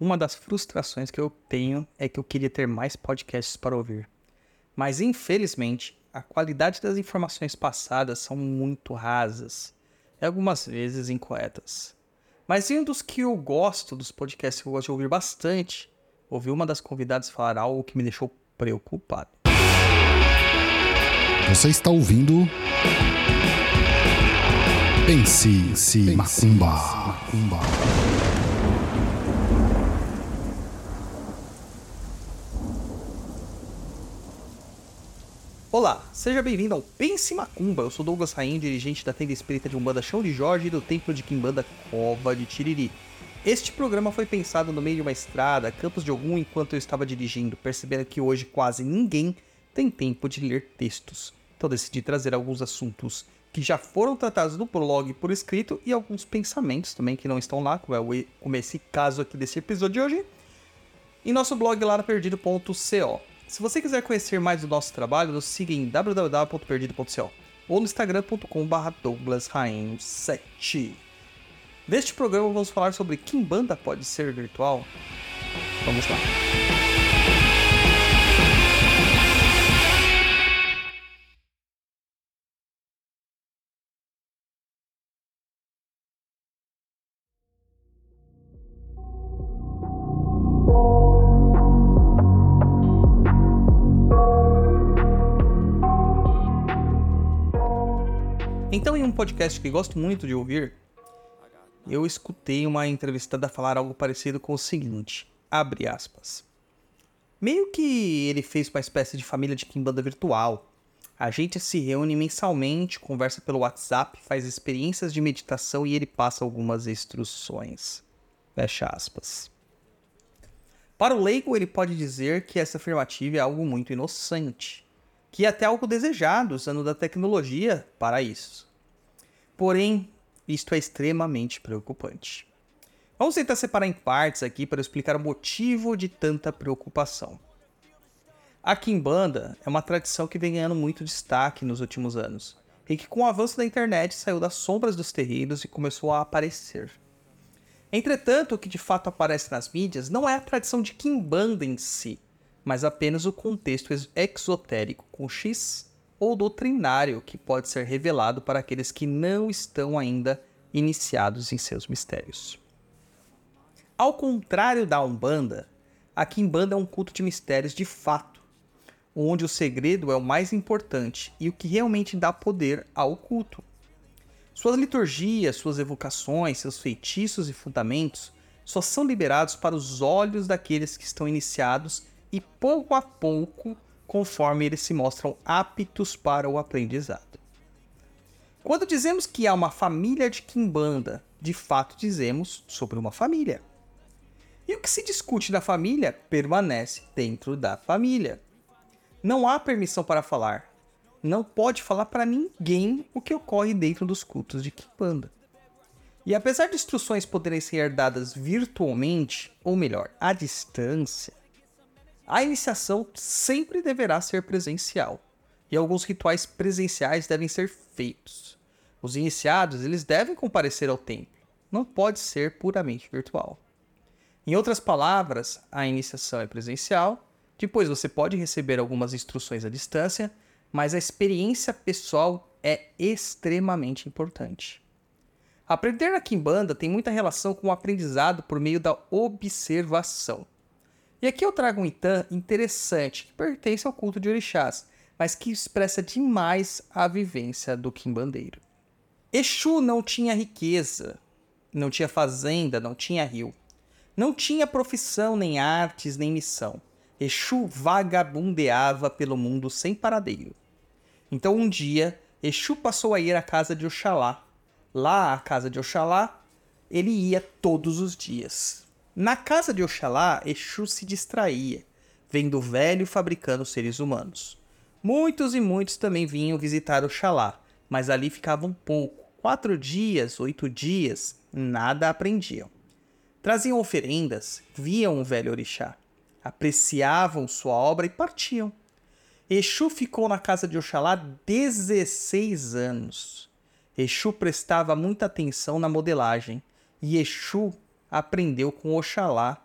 Uma das frustrações que eu tenho é que eu queria ter mais podcasts para ouvir. Mas infelizmente, a qualidade das informações passadas são muito rasas e algumas vezes incorretas. Mas em um dos que eu gosto, dos podcasts que eu gosto de ouvir bastante, ouvi uma das convidadas falar algo que me deixou preocupado. Você está ouvindo. Pense, Pense Macumba. Macumba. Olá, seja bem-vindo ao Pense Macumba. Eu sou Douglas Rain, dirigente da tenda espírita de Umbanda Chão de Jorge e do templo de Quimbanda Cova de Tiriri. Este programa foi pensado no meio de uma estrada, Campos de Ogum, enquanto eu estava dirigindo, percebendo que hoje quase ninguém tem tempo de ler textos. Então decidi trazer alguns assuntos que já foram tratados no blog por escrito e alguns pensamentos também que não estão lá, como é como esse caso aqui desse episódio de hoje, em nosso blog lá na perdido.co. Se você quiser conhecer mais do nosso trabalho, nos siga em www.perdido.co ou no instagram.com.br douglasrainho7. Neste programa vamos falar sobre Kimbanda pode ser virtual? Vamos lá. Então, em um podcast que gosto muito de ouvir, eu escutei uma entrevistada falar algo parecido com o seguinte: abre aspas. Meio que ele fez uma espécie de família de Kimbanda virtual. A gente se reúne mensalmente, conversa pelo WhatsApp, faz experiências de meditação e ele passa algumas instruções. Fecha aspas. Para o leigo, ele pode dizer que essa afirmativa é algo muito inocente que é até algo desejado usando da tecnologia para isso. Porém, isto é extremamente preocupante. Vamos tentar separar em partes aqui para explicar o motivo de tanta preocupação. A Kimbanda é uma tradição que vem ganhando muito destaque nos últimos anos, e que com o avanço da internet saiu das sombras dos terreiros e começou a aparecer. Entretanto, o que de fato aparece nas mídias não é a tradição de Kimbanda em si, mas apenas o contexto exotérico com X ou doutrinário que pode ser revelado para aqueles que não estão ainda iniciados em seus mistérios. Ao contrário da Umbanda, a Kimbanda é um culto de mistérios de fato, onde o segredo é o mais importante e o que realmente dá poder ao culto. Suas liturgias, suas evocações, seus feitiços e fundamentos só são liberados para os olhos daqueles que estão iniciados e pouco a pouco, conforme eles se mostram aptos para o aprendizado. Quando dizemos que há uma família de Kimbanda, de fato dizemos sobre uma família. E o que se discute na família permanece dentro da família. Não há permissão para falar. Não pode falar para ninguém o que ocorre dentro dos cultos de Kimbanda. E apesar de instruções poderem ser herdadas virtualmente, ou melhor, à distância, a iniciação sempre deverá ser presencial, e alguns rituais presenciais devem ser feitos. Os iniciados, eles devem comparecer ao templo, não pode ser puramente virtual. Em outras palavras, a iniciação é presencial, depois você pode receber algumas instruções à distância, mas a experiência pessoal é extremamente importante. Aprender na Kimbanda tem muita relação com o aprendizado por meio da observação. E aqui eu trago um Itã interessante, que pertence ao culto de orixás, mas que expressa demais a vivência do quimbandeiro. Exu não tinha riqueza, não tinha fazenda, não tinha rio. Não tinha profissão, nem artes, nem missão. Exu vagabundeava pelo mundo sem paradeiro. Então um dia, Exu passou a ir à casa de Oxalá. Lá, à casa de Oxalá, ele ia todos os dias. Na casa de Oxalá, Exu se distraía, vendo o velho fabricando seres humanos. Muitos e muitos também vinham visitar Oxalá, mas ali ficavam pouco. Quatro dias, oito dias, nada aprendiam. Traziam oferendas, viam o velho orixá, apreciavam sua obra e partiam. Exu ficou na casa de Oxalá 16 anos. Exu prestava muita atenção na modelagem e Exu aprendeu com Oxalá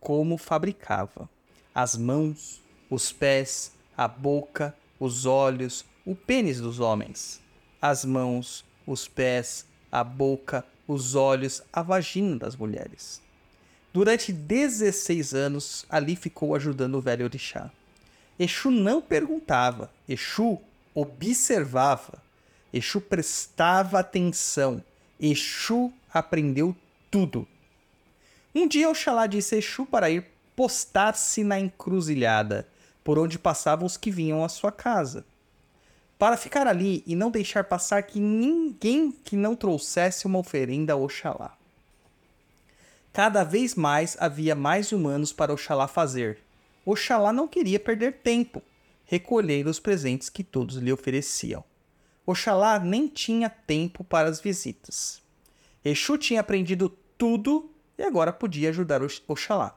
como fabricava. As mãos, os pés, a boca, os olhos, o pênis dos homens. As mãos, os pés, a boca, os olhos, a vagina das mulheres. Durante 16 anos, ali ficou ajudando o velho orixá. Exu não perguntava, Exu observava, Exu prestava atenção, Exu aprendeu tudo. Um dia Oxalá disse Exu para ir postar-se na encruzilhada, por onde passavam os que vinham à sua casa. Para ficar ali e não deixar passar que ninguém que não trouxesse uma oferenda a Oxalá. Cada vez mais havia mais humanos para Oxalá fazer. Oxalá não queria perder tempo, recolher os presentes que todos lhe ofereciam. Oxalá nem tinha tempo para as visitas. Exu tinha aprendido tudo e agora podia ajudar Oxalá.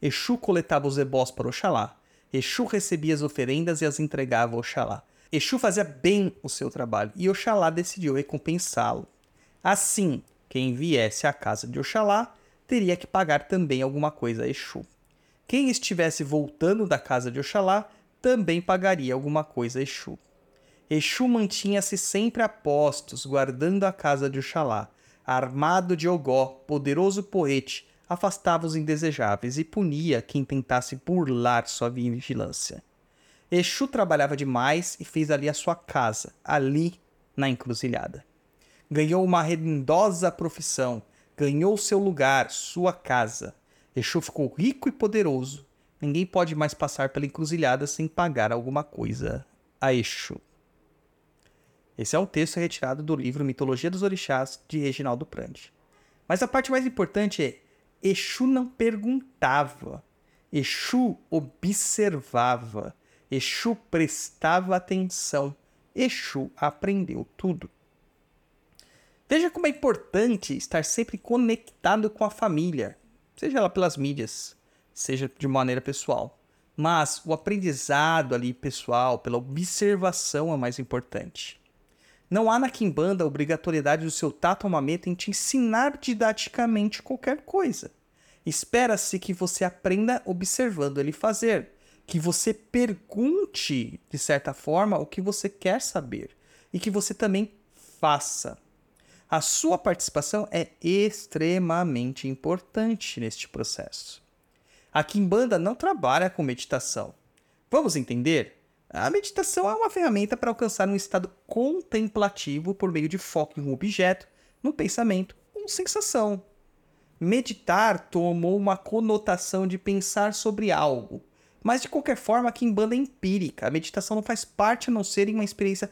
Exu coletava os ebós para Oxalá. Exu recebia as oferendas e as entregava a Oxalá. Exu fazia bem o seu trabalho e Oxalá decidiu recompensá-lo. Assim, quem viesse à casa de Oxalá teria que pagar também alguma coisa a Exu. Quem estivesse voltando da casa de Oxalá também pagaria alguma coisa a Exu. Exu mantinha-se sempre a postos, guardando a casa de Oxalá. Armado de Ogó, poderoso poete, afastava os indesejáveis e punia quem tentasse burlar sua vigilância. Exu trabalhava demais e fez ali a sua casa, ali na encruzilhada. Ganhou uma rendosa profissão, ganhou seu lugar, sua casa. Exu ficou rico e poderoso. Ninguém pode mais passar pela encruzilhada sem pagar alguma coisa a Exu. Esse é um texto retirado do livro Mitologia dos Orixás, de Reginaldo Prandi. Mas a parte mais importante é: Exu não perguntava, Exu observava, Exu prestava atenção, Exu aprendeu tudo. Veja como é importante estar sempre conectado com a família, seja ela pelas mídias, seja de maneira pessoal. Mas o aprendizado ali pessoal, pela observação é mais importante. Não há na Kimbanda a obrigatoriedade do seu tato Mameta em te ensinar didaticamente qualquer coisa. Espera-se que você aprenda observando ele fazer, que você pergunte, de certa forma, o que você quer saber e que você também faça. A sua participação é extremamente importante neste processo. A Kimbanda não trabalha com meditação. Vamos entender? A meditação é uma ferramenta para alcançar um estado contemplativo por meio de foco em um objeto, no pensamento ou sensação. Meditar tomou uma conotação de pensar sobre algo, mas de qualquer forma, a Kimbanda é empírica. A meditação não faz parte a não ser em uma experiência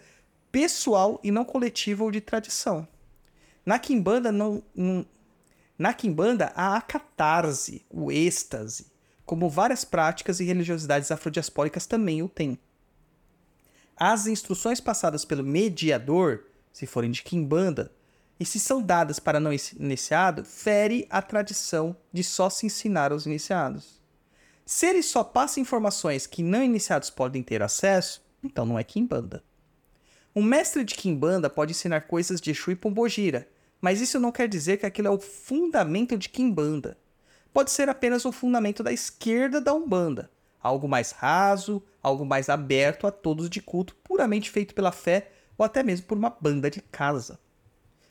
pessoal e não coletiva ou de tradição. Na Kimbanda, não, não, na Kimbanda há a catarse, o êxtase, como várias práticas e religiosidades afrodiaspóricas também o têm. As instruções passadas pelo mediador, se forem de Kimbanda, e se são dadas para não iniciado, fere a tradição de só se ensinar aos iniciados. Se ele só passa informações que não iniciados podem ter acesso, então não é Kimbanda. Um mestre de Kimbanda pode ensinar coisas de Exu e Pombogira, mas isso não quer dizer que aquilo é o fundamento de Kimbanda. Pode ser apenas o fundamento da esquerda da Umbanda, algo mais raso, algo mais aberto a todos de culto, puramente feito pela fé ou até mesmo por uma banda de casa.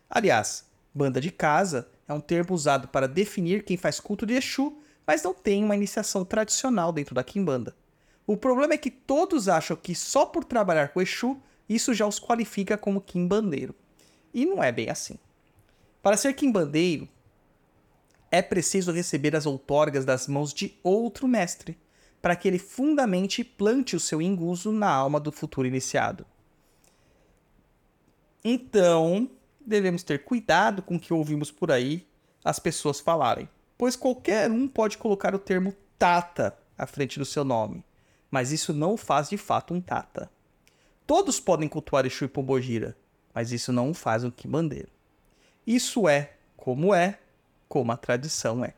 Aliás, banda de casa é um termo usado para definir quem faz culto de Exu, mas não tem uma iniciação tradicional dentro da Kimbanda. O problema é que todos acham que só por trabalhar com Exu isso já os qualifica como quimbandeiro. E não é bem assim. Para ser quimbandeiro, é preciso receber as outorgas das mãos de outro mestre, para que ele fundamente plante o seu inguso na alma do futuro iniciado. Então, devemos ter cuidado com o que ouvimos por aí as pessoas falarem, pois qualquer um pode colocar o termo Tata à frente do seu nome, mas isso não o faz de fato um Tata. Todos podem cultuar Exu e Pombogira, mas isso não o faz um Kimbandeiro. Isso é como é, como a tradição é.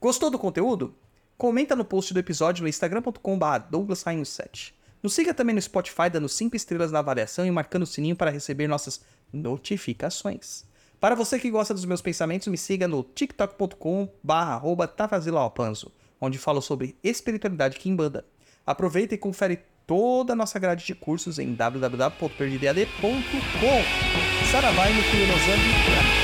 Gostou do conteúdo? Comenta no post do episódio no instagram.com.br douglas7. Nos siga também no Spotify dando 5 estrelas na avaliação e marcando o sininho para receber nossas notificações. Para você que gosta dos meus pensamentos, me siga no tiktok.com barra onde falo sobre espiritualidade Kimbanda. Aproveita e confere toda a nossa grade de cursos em www.perdidead.com. Saravai no Kuyonozambi para todos